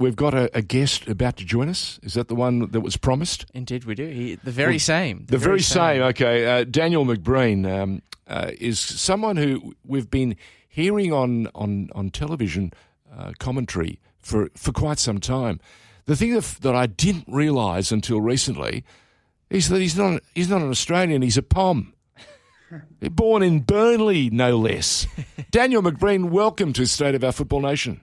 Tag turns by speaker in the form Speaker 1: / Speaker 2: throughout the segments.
Speaker 1: we've got a, a, guest about to join us. Is that the one that was promised?
Speaker 2: Indeed, we do. He, the very well, same.
Speaker 1: The, the very, very, same. same. Okay. Uh, Daniel McBreen um, uh, is someone who we've been hearing on, on, on television uh, commentary for, for quite some time. The thing that, that I didn't realise until recently is that he's not, he's not an Australian, he's a POM. Born in Burnley, no less. Daniel McBreen, welcome to State of Our Football Nation.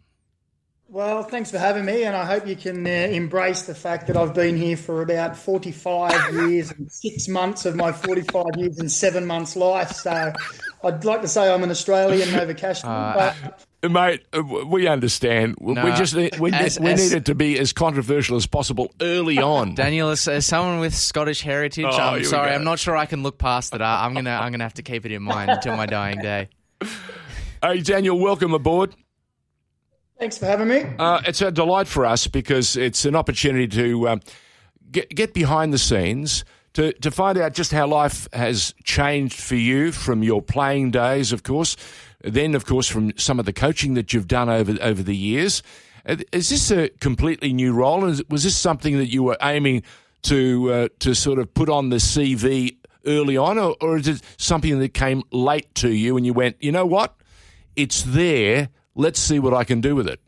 Speaker 3: Well, thanks for having me, and I hope you can uh, embrace the fact that I've been here for about 45 years and six months of my 45 years and seven months life. So I'd like to say I'm an Australian Nova Cash. Uh,
Speaker 1: but... Mate, uh, we understand. No, we just we, as, we as, need it to be as controversial as possible early on.
Speaker 2: Daniel, as, as someone with Scottish heritage, oh, I'm sorry, I'm not sure I can look past that. I'm gonna I'm gonna have to keep it in mind until my dying day.
Speaker 1: Hey, Daniel, welcome aboard.
Speaker 3: Thanks for having me.
Speaker 1: Uh, it's a delight for us because it's an opportunity to um, get, get behind the scenes, to, to find out just how life has changed for you from your playing days, of course, then, of course, from some of the coaching that you've done over, over the years. Uh, is this a completely new role? Was this something that you were aiming to, uh, to sort of put on the CV early on, or, or is it something that came late to you and you went, you know what? It's there Let's see what I can do with it.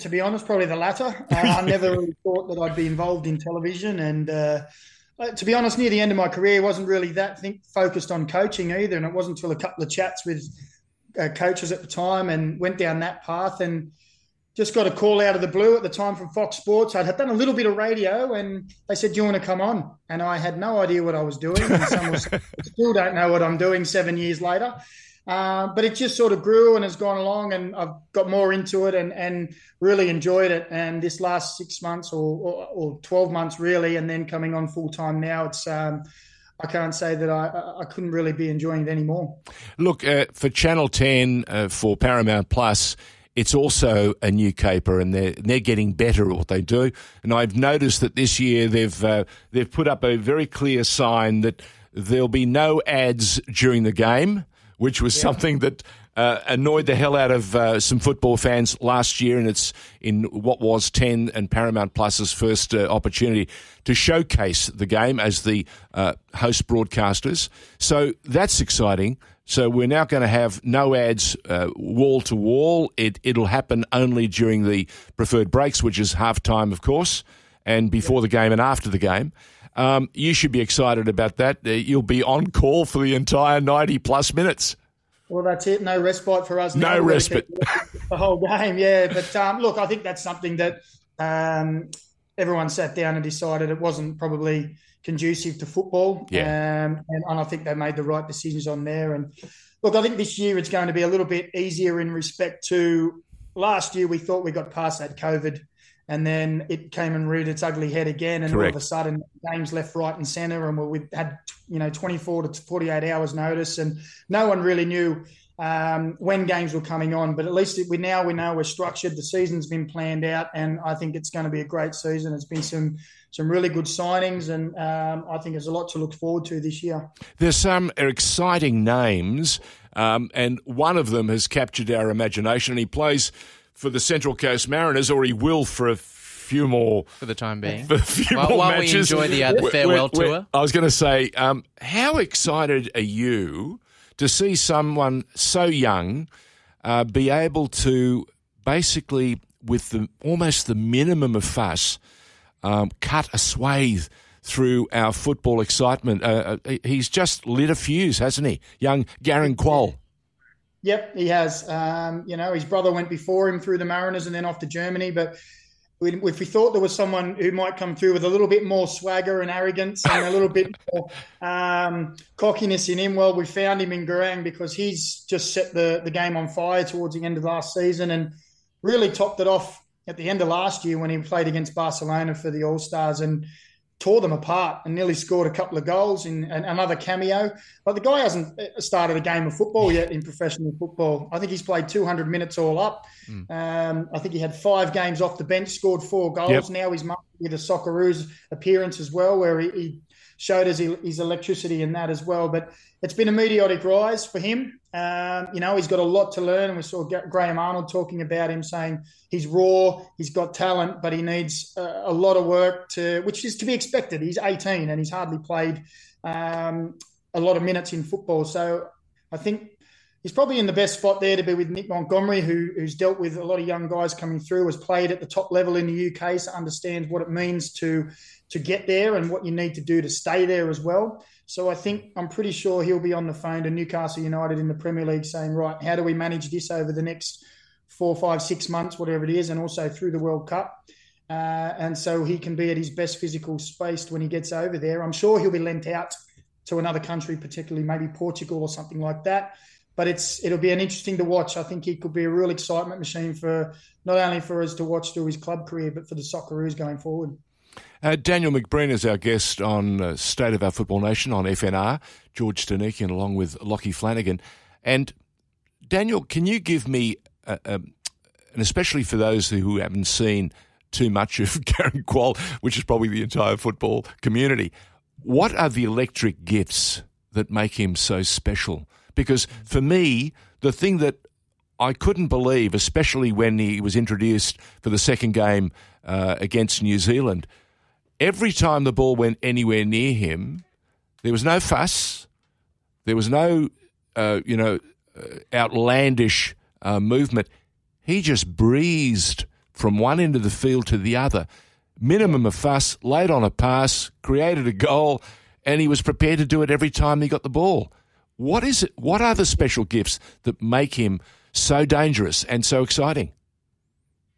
Speaker 3: To be honest, probably the latter. Uh, I never really thought that I'd be involved in television, and uh, uh, to be honest, near the end of my career, I wasn't really that think, focused on coaching either. And it wasn't until a couple of chats with uh, coaches at the time, and went down that path, and just got a call out of the blue at the time from Fox Sports. I'd had done a little bit of radio, and they said, "Do you want to come on?" And I had no idea what I was doing, and some still don't know what I'm doing seven years later. Uh, but it just sort of grew and has gone along, and I've got more into it and, and really enjoyed it. And this last six months or, or, or 12 months, really, and then coming on full time now, it's. Um, I can't say that I, I couldn't really be enjoying it anymore.
Speaker 1: Look, uh, for Channel 10, uh, for Paramount Plus, it's also a new caper, and they're they're getting better at what they do. And I've noticed that this year they've uh, they've put up a very clear sign that there'll be no ads during the game which was yeah. something that uh, annoyed the hell out of uh, some football fans last year, and it's in what was 10 and Paramount Plus's first uh, opportunity to showcase the game as the uh, host broadcasters. So that's exciting. So we're now going to have no ads uh, wall to wall. It, it'll happen only during the preferred breaks, which is half time, of course, and before the game and after the game. Um, you should be excited about that. Uh, you'll be on call for the entire 90 plus minutes.
Speaker 3: Well, that's it. No respite for us.
Speaker 1: No respite.
Speaker 3: The whole game, yeah. But um, look, I think that's something that um, everyone sat down and decided it wasn't probably conducive to football.
Speaker 1: Yeah.
Speaker 3: Um, and, and I think they made the right decisions on there. And look, I think this year it's going to be a little bit easier in respect to last year. We thought we got past that COVID and then it came and reared its ugly head again, and Correct. all of a sudden games left, right, and centre, and we had you know 24 to 48 hours notice, and no one really knew um, when games were coming on. But at least we now we know we're structured. The season's been planned out, and I think it's going to be a great season. It's been some some really good signings, and um, I think there's a lot to look forward to this year.
Speaker 1: There's some exciting names, um, and one of them has captured our imagination. And he plays for the Central Coast Mariners, or he will for a few more
Speaker 2: for the time being.
Speaker 1: For a few
Speaker 2: while,
Speaker 1: more
Speaker 2: while
Speaker 1: matches.
Speaker 2: we enjoy the, uh, the farewell we're, we're, tour.
Speaker 1: I was going to say, um, how excited are you to see someone so young uh, be able to basically, with the almost the minimum of fuss, um, cut a swathe through our football excitement? Uh, uh he's just lit a fuse, hasn't he, young Garang Kuol?
Speaker 3: Yep, he has. Um, you know, his brother went before him through the Mariners and then off to Germany. But if we thought there was someone who might come through with a little bit more swagger and arrogance and a little bit more um, cockiness in him, well, we found him in Garang because he's just set the, the game on fire towards the end of last season and really topped it off at the end of last year when he played against Barcelona for the All Stars. And tore them apart and nearly scored a couple of goals in another cameo. But the guy hasn't uh, started a game of football yet in professional football. I think he's played 200 minutes all up. Mm. Um, I think he had five games off the bench, scored four goals. Yep. Now he's with a Socceroos appearance as well, where he, he showed us his electricity in that as well. But it's been a meteoric rise for him. Um, you know, he's got a lot to learn. We saw Graham Arnold talking about him saying he's raw, he's got talent, but he needs a, a lot of work to, which is to be expected. He's 18 and he's hardly played um, a lot of minutes in football. So I think he's probably in the best spot there to be with Nick Montgomery, who, who's dealt with a lot of young guys coming through, has played at the top level in the UK, so understands what it means to to get there and what you need to do to stay there as well. So I think I'm pretty sure he'll be on the phone to Newcastle United in the Premier League saying, right, how do we manage this over the next four, five, six months, whatever it is, and also through the World Cup. Uh, and so he can be at his best physical space when he gets over there. I'm sure he'll be lent out to another country, particularly maybe Portugal or something like that. But it's it'll be an interesting to watch. I think he could be a real excitement machine for not only for us to watch through his club career, but for the Socceroos going forward.
Speaker 1: Uh, Daniel McBreen is our guest on uh, State of Our Football Nation on FNR, George Donikian along with Lockie Flanagan. And Daniel, can you give me, a, a, and especially for those who haven't seen too much of Garang Kuol, which is probably the entire football community, what are the electric gifts that make him so special? Because for me, the thing that I couldn't believe, especially when he was introduced for the second game uh, against New Zealand, every time the ball went anywhere near him, there was no fuss, there was no, uh, you know, uh, outlandish uh, movement. He just breezed from one end of the field to the other. Minimum of fuss, laid on a pass, created a goal, and he was prepared to do it every time he got the ball. What is it? What are the special gifts that make him so dangerous and so exciting?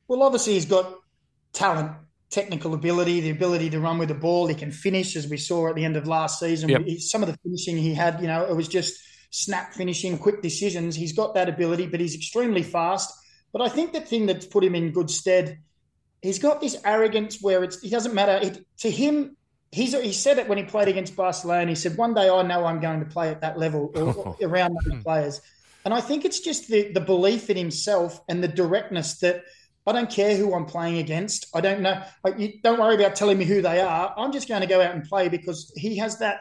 Speaker 3: Well, obviously he's got talent technical ability, the ability to run with the ball. He can finish, as we saw at the end of last season. Yep. Some of the finishing he had, you know, it was just snap finishing, quick decisions. He's got that ability, but he's extremely fast. But I think the thing that's put him in good stead, he's got this arrogance where it's, it doesn't matter. It, to him, he's, he said it when he played against Barcelona. He said, one day I know I'm going to play at that level or, around those players. And I think it's just the, the belief in himself and the directness that – I don't care who I'm playing against. I don't know. You don't worry about telling me who they are. I'm just going to go out and play because he has that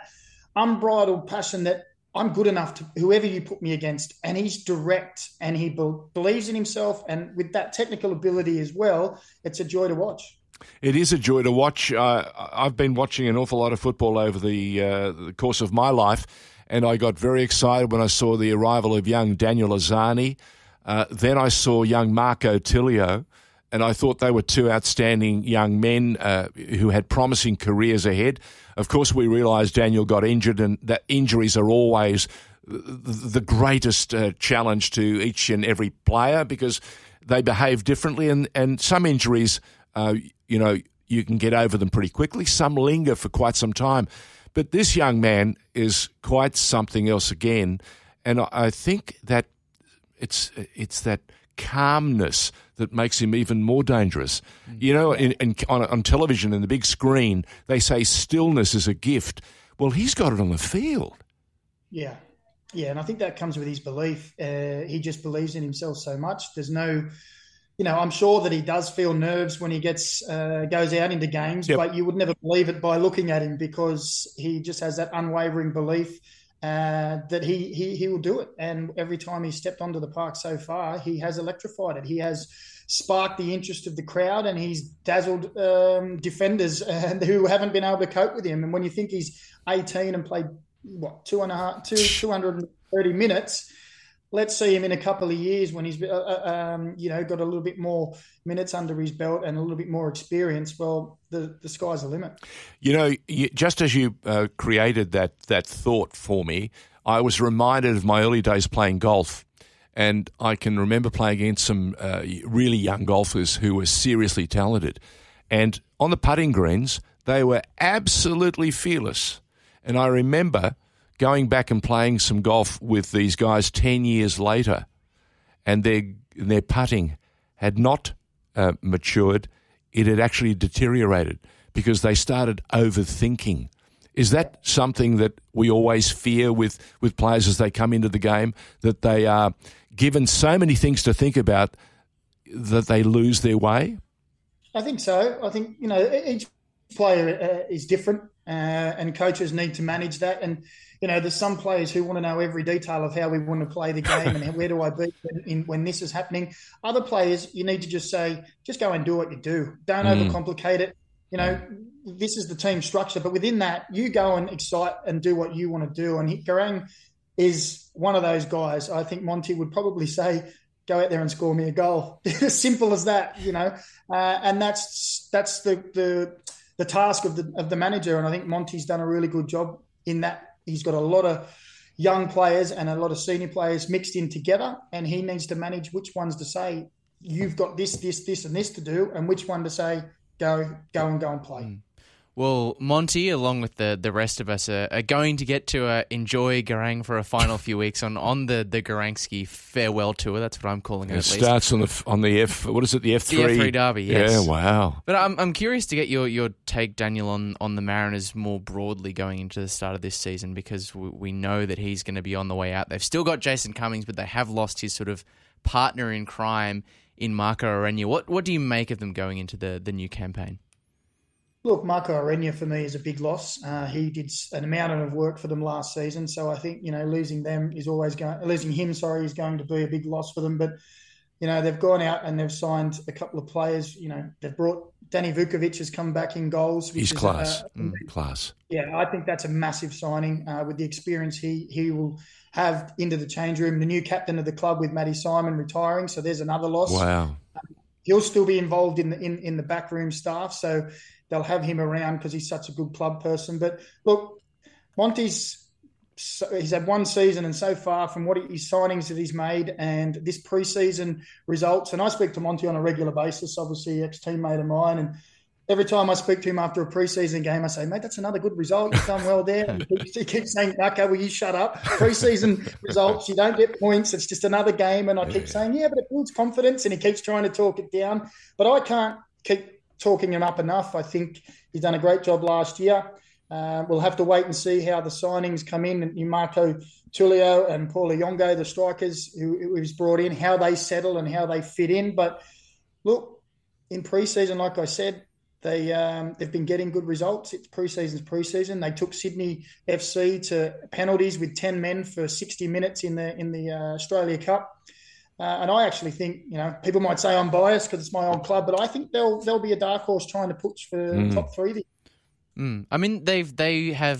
Speaker 3: unbridled passion that I'm good enough to whoever you put me against. And he's direct and he be- believes in himself. And with that technical ability as well, it's a joy to watch.
Speaker 1: It is a joy to watch. Uh, I've been watching an awful lot of football over the, uh, the course of my life, and I got very excited when I saw the arrival of young Daniel Arzani. Uh, then I saw young Marco Tilio, and I thought they were two outstanding young men uh, who had promising careers ahead. Of course, we realised Daniel got injured, and that injuries are always the greatest uh, challenge to each and every player because they behave differently, and, and some injuries, uh, you know, you can get over them pretty quickly. Some linger for quite some time. But this young man is quite something else again. And I think that it's it's that calmness that makes him even more dangerous. Mm. You know, in, in, on, on television and the big screen, they say stillness is a gift. Well, he's got it on the field.
Speaker 3: Yeah, yeah, and I think that comes with his belief. Uh, he just believes in himself so much. There's no, you know, I'm sure that he does feel nerves when he gets uh, goes out into games, yep. but you would never believe it by looking at him because he just has that unwavering belief uh, that he, he he will do it. And every time he stepped onto the park so far, he has electrified it. He has sparked the interest of the crowd, and he's dazzled um, defenders uh, who haven't been able to cope with him. And when you think he's 18 and played what two and a half, two 230 minutes let's see him in a couple of years when he's uh, uh, um, you know got a little bit more minutes under his belt and a little bit more experience well the, the sky's the limit.
Speaker 1: You know you, just as you uh, created that that thought for me i was reminded of my early days playing golf. And i can remember playing against some uh, really young golfers who were seriously talented. And on the putting greens they were absolutely fearless. And i remember going back and playing some golf with these guys 10 years later, and their, their putting had not uh, matured, it had actually deteriorated because they started overthinking. Is that something that we always fear with, with players as they come into the game? That they are given so many things to think about that they lose their way?
Speaker 3: I think so. I think, you know, each player uh, is different. Uh, and coaches need to manage that. And you know, there's some players who want to know every detail of how we want to play the game and where do I be when, in, when this is happening. Other players, you need to just say, just go and do what you do. Don't mm. overcomplicate it. You know, this is the team structure, but within that, you go and excite and do what you want to do. And Garang is one of those guys. I think Monty would probably say, "Go out there and score me a goal." simple as that, you know. Uh, and that's that's the the the task of the of the manager. And I think Monty's done a really good job in that he's got a lot of young players and a lot of senior players mixed in together, and he needs to manage which ones to say you've got this, this, this, and this to do, and which one to say go, go and go and play. Mm.
Speaker 2: Well, Monty, along with the, the rest of us, are, are going to get to uh, enjoy Garang for a final few weeks on, on the the Garangsky farewell tour. That's what I'm calling it.
Speaker 1: It starts on the on the F. What is it? The F
Speaker 2: three. The F three Derby. Yes.
Speaker 1: Yeah. Wow.
Speaker 2: But I'm I'm curious to get your, your take, Daniel, on, on the Mariners more broadly going into the start of this season because we, we know that he's going to be on the way out. They've still got Jason Cummings, but they have lost his sort of partner in crime in Marco Ureña. What what do you make of them going into the the new campaign?
Speaker 3: Look, Marco Ureña for me is a big loss. Uh, he did an amount of work for them last season, so I think you know losing them is always going losing him. Sorry, is going to be a big loss for them. But you know they've gone out and they've signed a couple of players. You know they've brought Danny Vukovic has come back in goals.
Speaker 1: He's class, mm, class.
Speaker 3: Yeah, I think that's a massive signing uh, with the experience he he will have into the change room. The new captain of the club with Matty Simon retiring, so there's another loss.
Speaker 1: Wow.
Speaker 3: he'll still be involved in the in, in the backroom staff. So they'll have him around because he's such a good club person. But look, Monty's he's had one season, and so far from what his signings that he's made and this preseason results, and I speak to Monty on a regular basis, obviously ex teammate of mine, and every time I speak to him after a preseason game, I say, mate, that's another good result. You've done well there. he, keeps, he keeps saying, okay, will you shut up? Preseason results, you don't get points. It's just another game. And I keep saying, yeah, but it builds confidence. And he keeps trying to talk it down. But I can't keep talking him up enough. I think he's done a great job last year. Uh, we'll have to wait and see how the signings come in. Marco Tulio and Paul Ayongo, the strikers who, he's brought in, how they settle and how they fit in. But look, in preseason, like I said, they um, they've been getting good results. It's preseason's preseason. They took Sydney FC to penalties with ten men for sixty minutes in the in the uh, Australia Cup. Uh, and I actually think, you know, people might say I'm biased because it's my old club, but I think they'll they'll be a dark horse trying to push for mm. top three.
Speaker 2: Mm. I mean, they've they have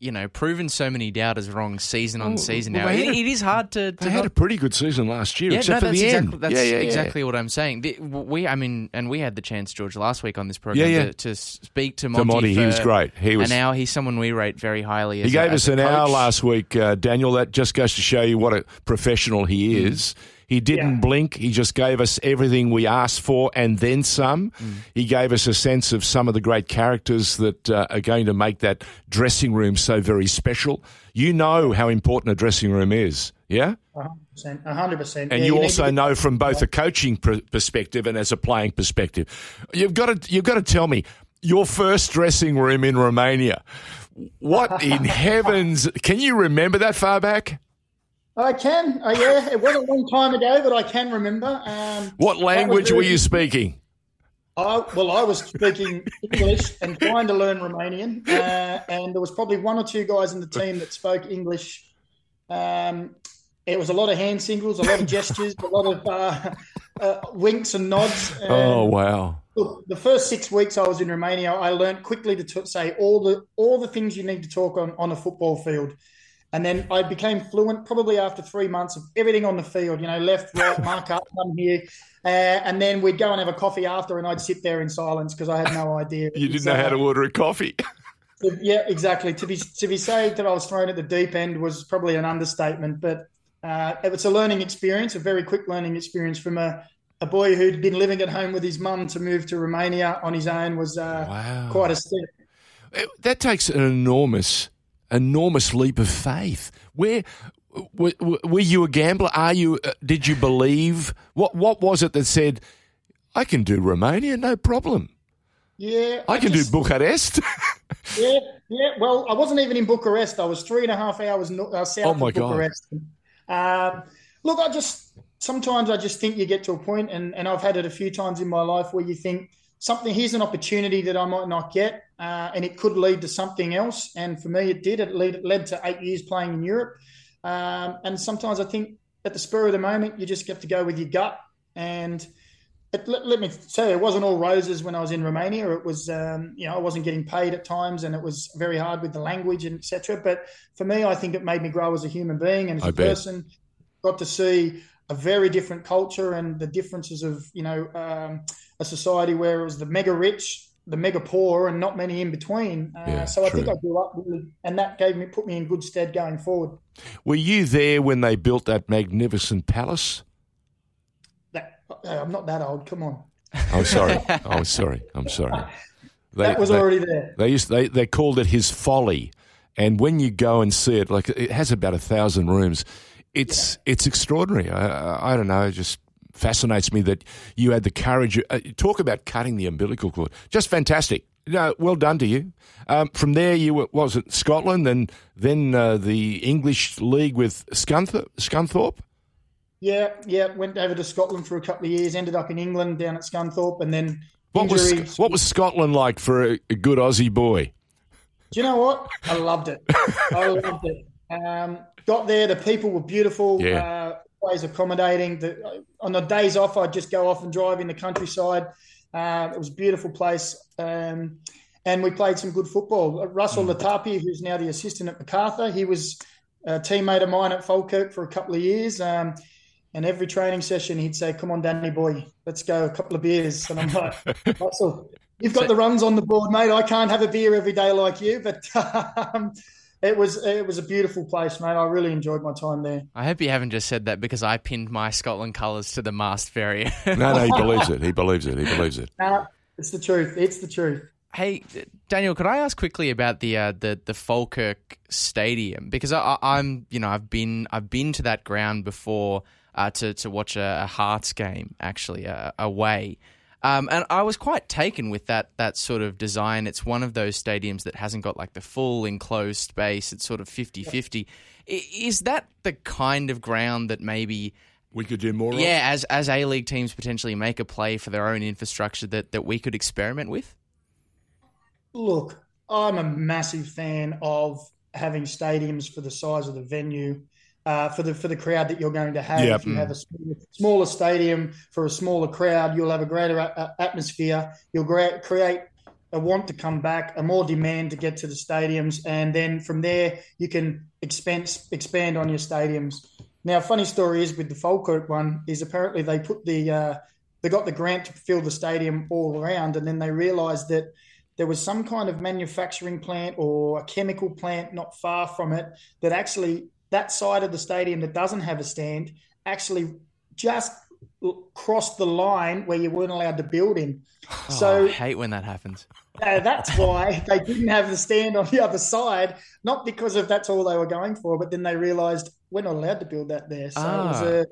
Speaker 2: you know proven so many doubters wrong season on oh, season now. Well, it, a, it is hard to.
Speaker 1: to they had a pretty good season last year, yeah, except no, for the
Speaker 2: exactly,
Speaker 1: end.
Speaker 2: That's
Speaker 1: yeah, yeah,
Speaker 2: exactly what I'm saying. The, we, I mean, and we had the chance, George, last week on this program to, to, speak to Monty. To Monty
Speaker 1: he was great. He was,
Speaker 2: and now he's someone we rate very highly.
Speaker 1: he gave
Speaker 2: a,
Speaker 1: us an hour last week, uh, Daniel. That just goes to show you what a professional he mm. is. Mm. He didn't yeah. blink. He just gave us everything we asked for and then some. Mm. He gave us a sense of some of the great characters that uh, are going to make that dressing room so very special. You know how important a dressing room is, yeah?
Speaker 3: 100%. 100%.
Speaker 1: And
Speaker 3: yeah,
Speaker 1: you, you also know from both a coaching pr- perspective and as a playing perspective. You've got to, you've got to tell me your first dressing room in Romania. What in heavens? Can you remember that far back?
Speaker 3: I can. Uh, yeah, it was a long time ago, but I can remember. Um,
Speaker 1: what language were you speaking?
Speaker 3: I, well, I was speaking English and trying to learn Romanian, uh, and there was probably one or two guys in the team that spoke English. Um, it was a lot of hand signals, a lot of gestures, a lot of uh, uh, winks and nods.
Speaker 1: And oh wow!
Speaker 3: Look, the first six weeks I was in Romania, I learned quickly to t- say all the all the things you need to talk on on a football field. And then I became fluent probably after three months of everything on the field, you know, left, right, mark up, come here. Uh, and then we'd go and have a coffee after, and I'd sit there in silence because I had no idea.
Speaker 1: you didn't know how to order a coffee.
Speaker 3: yeah, exactly. To be to be said that I was thrown at the deep end was probably an understatement, but uh, it was a learning experience, a very quick learning experience from a, a boy who'd been living at home with his mum to move to Romania on his own was uh, wow. quite a step.
Speaker 1: That takes an enormous enormous leap of faith. Where were, were you a gambler? Are you? Uh, did you believe? What What was it that said, "I can do Romania, no problem"?
Speaker 3: Yeah,
Speaker 1: I, I can just, do Bucharest.
Speaker 3: yeah, yeah. Well, I wasn't even in Bucharest. I was three and a half hours uh, south oh my of Bucharest. God. Um, look, I just sometimes I just think you get to a point, and and I've had it a few times in my life where you think something. Here's an opportunity that I might not get, uh, and it could lead to something else. And for me, it did. It, lead, it led to eight years playing in Europe. Um, and sometimes I think at the spur of the moment, you just have to go with your gut. And it, let, let, me say, it wasn't all roses when I was in Romania. It was, um, you know, I wasn't getting paid at times, and it was very hard with the language and etc. But for me, I think it made me grow as a human being and as I a bet. person. Got to see a very different culture and the differences of, you know, um, a society where it was the mega rich, the mega poor, and not many in between. Uh, yeah, so I think I grew up really, and that gave me put me in good stead going forward.
Speaker 1: Were you there when they built that magnificent palace?
Speaker 3: That I'm not that old. Come on.
Speaker 1: I'm oh, sorry. I'm oh, sorry. I'm sorry.
Speaker 3: They, that was
Speaker 1: they,
Speaker 3: already there.
Speaker 1: They used they they called it his folly, and when you go and see it, like it has about a thousand rooms. It's yeah. it's extraordinary. I, I don't know. Just fascinates me that you had the courage. Uh, talk about cutting the umbilical cord. Just fantastic. No, well done to you. Um, from there, you were, was it Scotland and then uh, the English league with Scunthorpe? Scunthorpe?
Speaker 3: Yeah, yeah. Went over to Scotland for a couple of years. Ended up in England down at Scunthorpe, and then
Speaker 1: what was what was Scotland like for a, a, good Aussie boy?
Speaker 3: Do you know what? I loved it. I loved it. Um, got there. The people were beautiful. Yeah. Uh, always accommodating. The, on the days off, I'd just go off and drive in the countryside. Uh, it was a beautiful place. Um, and we played some good football. Russell mm. Latapy, who's now the assistant at Macarthur, he was a teammate of mine at Falkirk for a couple of years. Um, and every training session, he'd say, "Come on, Danny boy, let's go a couple of beers." And I'm like, "Russell, you've got the runs on the board, mate. I can't have a beer every day like you." But um, it was it was a beautiful place, mate. I really enjoyed my time there.
Speaker 2: I hope you haven't just said that because I pinned my Scotland colours to the mast ferry.
Speaker 1: no, no, he believes it. He believes it. He believes it.
Speaker 3: Uh, it's the truth. It's the truth.
Speaker 2: Hey, Daniel, could I ask quickly about the uh, the the Falkirk Stadium because I, am you know I've been I've been to that ground before uh, to to watch a, a Hearts game actually uh, away. Um, and I was quite taken with that that sort of design. It's one of those stadiums that hasn't got like the full enclosed space. It's sort of 50-50. Is that the kind of ground that maybe
Speaker 1: we could do more
Speaker 2: yeah, of? as as A League teams potentially make a play for their own infrastructure that, that we could experiment with?
Speaker 3: Look, I'm a massive fan of having stadiums for the size of the venue uh, for the for the crowd that you're going to have. Yep. If you have a smaller, smaller, stadium for a smaller crowd, you'll have a greater a- atmosphere. You'll gra- create a want to come back, a more demand to get to the stadiums, and then from there you can expand expand on your stadiums. Now, funny story is with the Falkirk one is apparently they put the uh, they got the grant to fill the stadium all around, and then they realised that there was some kind of manufacturing plant or a chemical plant not far from it that actually that side of the stadium that doesn't have a stand actually just crossed the line where you weren't allowed to build in.
Speaker 2: Oh, so I hate when that happens.
Speaker 3: Uh, that's why they didn't have the stand on the other side, not because of that's all they were going for, but then they realised we're not allowed to build that there. So ah. it was ah. a,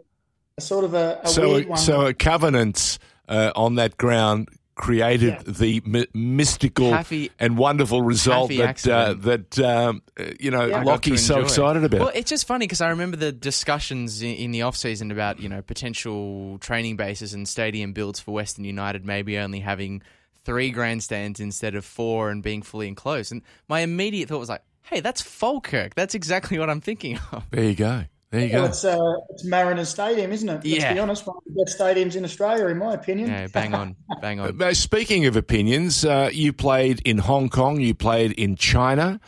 Speaker 3: a, sort of a, a
Speaker 1: so,
Speaker 3: weird one.
Speaker 1: So a covenant uh, on that ground created yeah. the m- mystical Happy, and wonderful result that uh, that um, uh, you know yeah. Lockie's so excited about.
Speaker 2: Well, it's just funny because I remember the discussions in, in the off season about you know potential training bases and stadium builds for Western United, maybe only having three grandstands instead of four and being fully enclosed. And my immediate thought was like, "Hey, that's Falkirk. That's exactly what I'm thinking of."
Speaker 1: There you go. There you
Speaker 3: well, go. It's, uh, it's Mariners Stadium, isn't it? Let's yeah. be honest, one of the best stadiums in Australia, in my opinion.
Speaker 2: Yeah, bang on, bang on.
Speaker 1: Uh, speaking of opinions, uh, you played in Hong Kong, you played in China.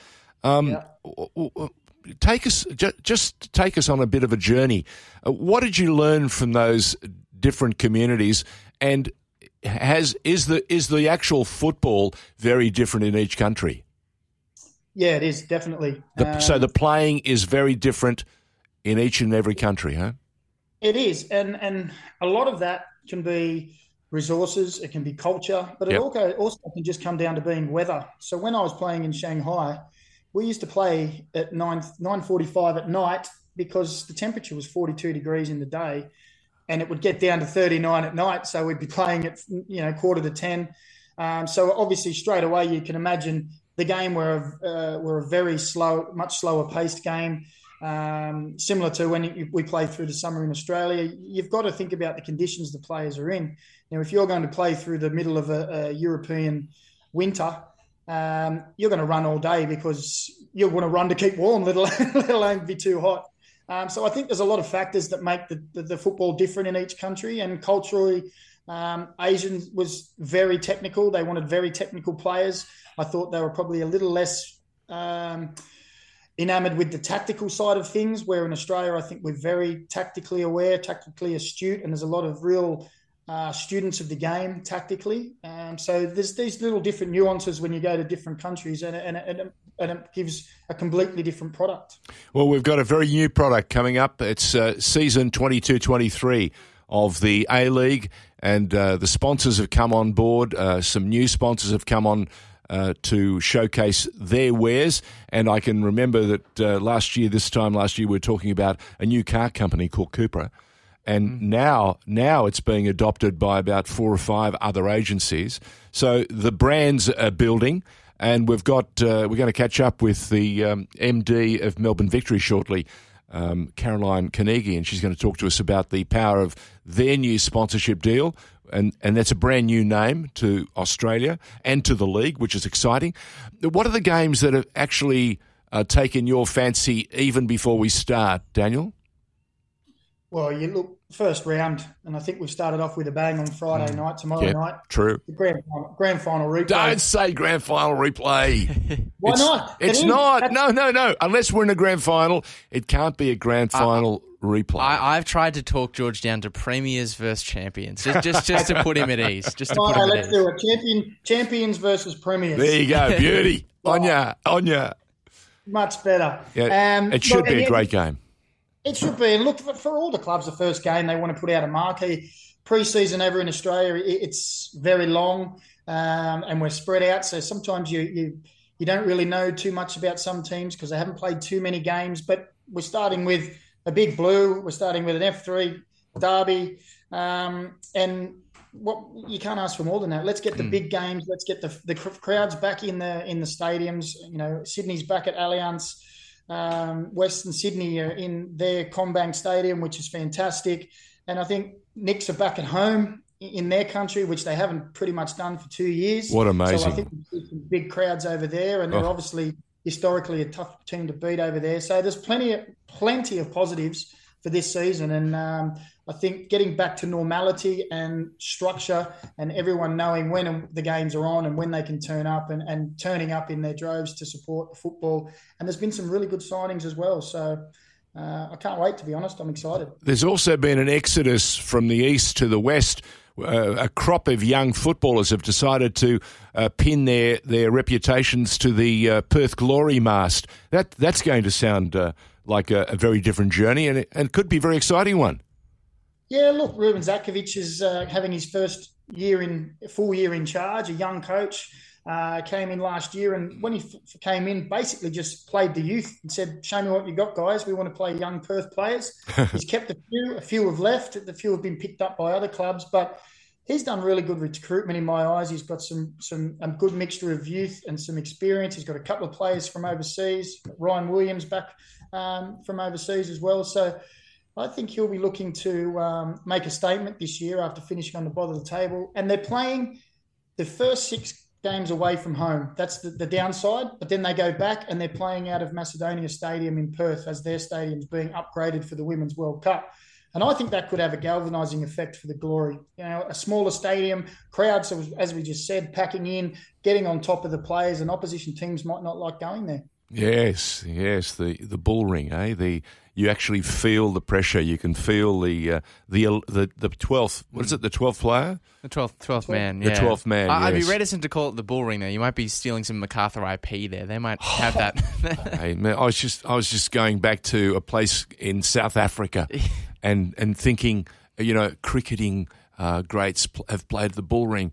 Speaker 1: Um, yeah. Take us, just take us on a bit of a journey. Uh, what did you learn from those different communities, and has is the is the actual football very different in each country?
Speaker 3: Yeah, it is definitely.
Speaker 1: The, um, so the playing is very different in each and every country, huh?
Speaker 3: It is, and and a lot of that can be resources, it can be culture, but it yep. also also can just come down to being weather. So when I was playing in Shanghai, we used to play at nine nine forty five at night because the temperature was forty two degrees in the day, and it would get down to thirty nine at night. So we'd be playing at you know quarter to ten. Um, so obviously straight away you can imagine the game were uh, were a very slow, much slower paced game. Um, similar to when we play through the summer in Australia, you've got to think about the conditions the players are in. Now, if you're going to play through the middle of a, a European winter, um, you're going to run all day because you want to run to keep warm, let alone, let alone be too hot. Um, so I think there's a lot of factors that make the, the, the football different in each country, and culturally, um, Asian was very technical. They wanted very technical players. I thought they were probably a little less um, enamored with the tactical side of things. Where in Australia, I think we're very tactically aware, tactically astute, and there's a lot of real uh, students of the game tactically. Um, so there's these little different nuances when you go to different countries, and, and, and, and it gives a completely different product.
Speaker 1: Well, we've got a very new product coming up. It's uh, season 22 23 of the A League, and uh, the sponsors have come on board. Uh, some new sponsors have come on. Uh, to showcase their wares. And I can remember that uh, last year, this time last year, we were talking about a new car company called Cupra and mm. now now it's being adopted by about four or five other agencies. So the brands are building, and we've got uh, we're going to catch up with the um, MD of Melbourne Victory shortly. Um, Caroline Carnegie, and she's going to talk to us about the power of their new sponsorship deal, and, and that's a brand new name to Australia and to the league, which is exciting. What are the games that have actually uh, taken your fancy even before we start, Daniel?
Speaker 3: Well, you look first round, and I think we've started off with a bang on Friday mm. night. Tomorrow
Speaker 1: yep,
Speaker 3: night,
Speaker 1: true.
Speaker 3: The grand final, grand final replay.
Speaker 1: Don't say grand final replay.
Speaker 3: Why
Speaker 1: it's,
Speaker 3: not?
Speaker 1: It's not. No, no, no. Unless we're in a grand final, it can't be a grand final uh, replay.
Speaker 2: I, have tried to talk George down to premiers versus champions, just just, just to put him at ease. Just to put him
Speaker 3: let's
Speaker 2: at
Speaker 3: do it. Champion, champions versus premiers.
Speaker 1: There you go. Beauty. on ya, on ya.
Speaker 3: Much better.
Speaker 1: Yeah, um, it should look, be a great game.
Speaker 3: It should be. And look, for, for all the clubs, the first game, they want to put out a marquee. Pre-season over in Australia, it's very long um, and we're spread out. So sometimes you, you, you don't really know too much about some teams because they haven't played too many games. But we're starting with a big blue. We're starting with an F3 derby. Um, and what you can't ask for more than that. Let's get the mm. big games. Let's get the the crowds back in the in the stadiums. You know, Sydney's back at Allianz um, Western Sydney are in their CommBank Stadium, which is fantastic. And I think Nix are back at home in their country, which they haven't pretty much done for two years.
Speaker 1: What amazing! So
Speaker 3: I think some big crowds over there, and they're oh. obviously historically a tough team to beat over there. So there's plenty of plenty of positives for this season, and um, I think getting back to normality and structure and everyone knowing when the games are on and when they can turn up and, and turning up in their droves to support the football. And there's been some really good signings as well. So uh, I can't wait, to be honest. I'm excited.
Speaker 1: There's also been an exodus from the east to the west. Uh, a crop of young footballers have decided to uh, pin their, their reputations to the uh, Perth Glory mast. That that's going to sound uh, like a, a, very different journey, and it, and could be a very exciting one.
Speaker 3: Yeah, look, Ruben Zadkovich is uh, having his first year in full year in charge. A young coach uh, came in last year, and when he f- came in, basically just played the youth and said, "Show me what you got, guys. We want to play young Perth players." he's kept a few. A few have left. A few have been picked up by other clubs, but he's done really good recruitment in my eyes. He's got some some a good mixture of youth and some experience. He's got a couple of players from overseas. Ryan Williams back um, from overseas as well. So I think he'll be looking to um, make a statement this year after finishing on the bottom of the table. And they're playing the first six games away from home. That's the, the downside. But then they go back and they're playing out of Macedonia Stadium in Perth as their stadium's being upgraded for the Women's World Cup. And I think that could have a galvanising effect for the glory. You know, a smaller stadium, crowds, as we just said, packing in, getting on top of the players, and opposition teams might not like going there.
Speaker 1: Yes, yes, the the bull ring, eh? The you actually feel the pressure. You can feel the uh, the the the twelfth. What is it? The twelfth player.
Speaker 2: The twelfth twelfth man.
Speaker 1: Yeah. The twelfth man. I,
Speaker 2: would be reticent to call it the bull ring. Though you might be stealing some Macarthur IP there. They might have that.
Speaker 1: hey, man, I was just I was just going back to a place in South Africa, and and thinking, you know, cricketing uh, greats have played the bull ring.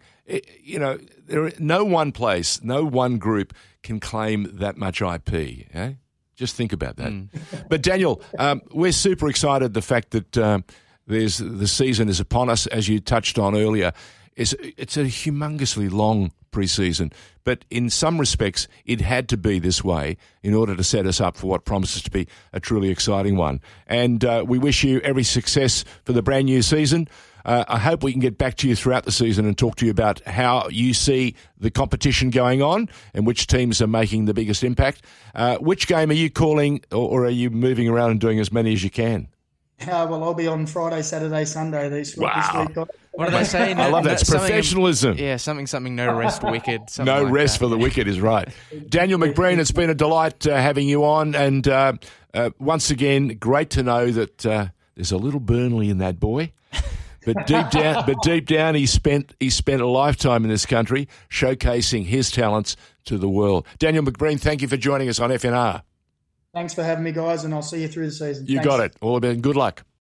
Speaker 1: You know, there no one place, no one group can claim that much IP. Eh? Just think about that. Mm. But Daniel, um, we're super excited. The fact that um, there's the season is upon us, as you touched on earlier, is it's a humongously long preseason. But in some respects, it had to be this way in order to set us up for what promises to be a truly exciting one. And uh, we wish you every success for the brand new season. Uh, I hope we can get back to you throughout the season and talk to you about how you see the competition going on and which teams are making the biggest impact. Uh, which game are you calling, or, or, are you moving around and doing as many as you can?
Speaker 3: Uh, well, I'll be on Friday, Saturday, Sunday this, wow. this week.
Speaker 2: What are they saying?
Speaker 1: I love that. It's professionalism.
Speaker 2: Yeah, something, something, no rest wicked.
Speaker 1: No
Speaker 2: like
Speaker 1: rest
Speaker 2: that.
Speaker 1: for the wicked is right. Daniel McBreen, it's been a delight uh, having you on. And uh, uh, once again, great to know that uh, there's a little Burnley in that boy. But deep down, but deep down, he spent he spent a lifetime in this country showcasing his talents to the world. Daniel McBreen, thank you for joining us on FNR.
Speaker 3: Thanks for having me, guys, and I'll see you through the season.
Speaker 1: You
Speaker 3: Thanks.
Speaker 1: got it. All about good luck.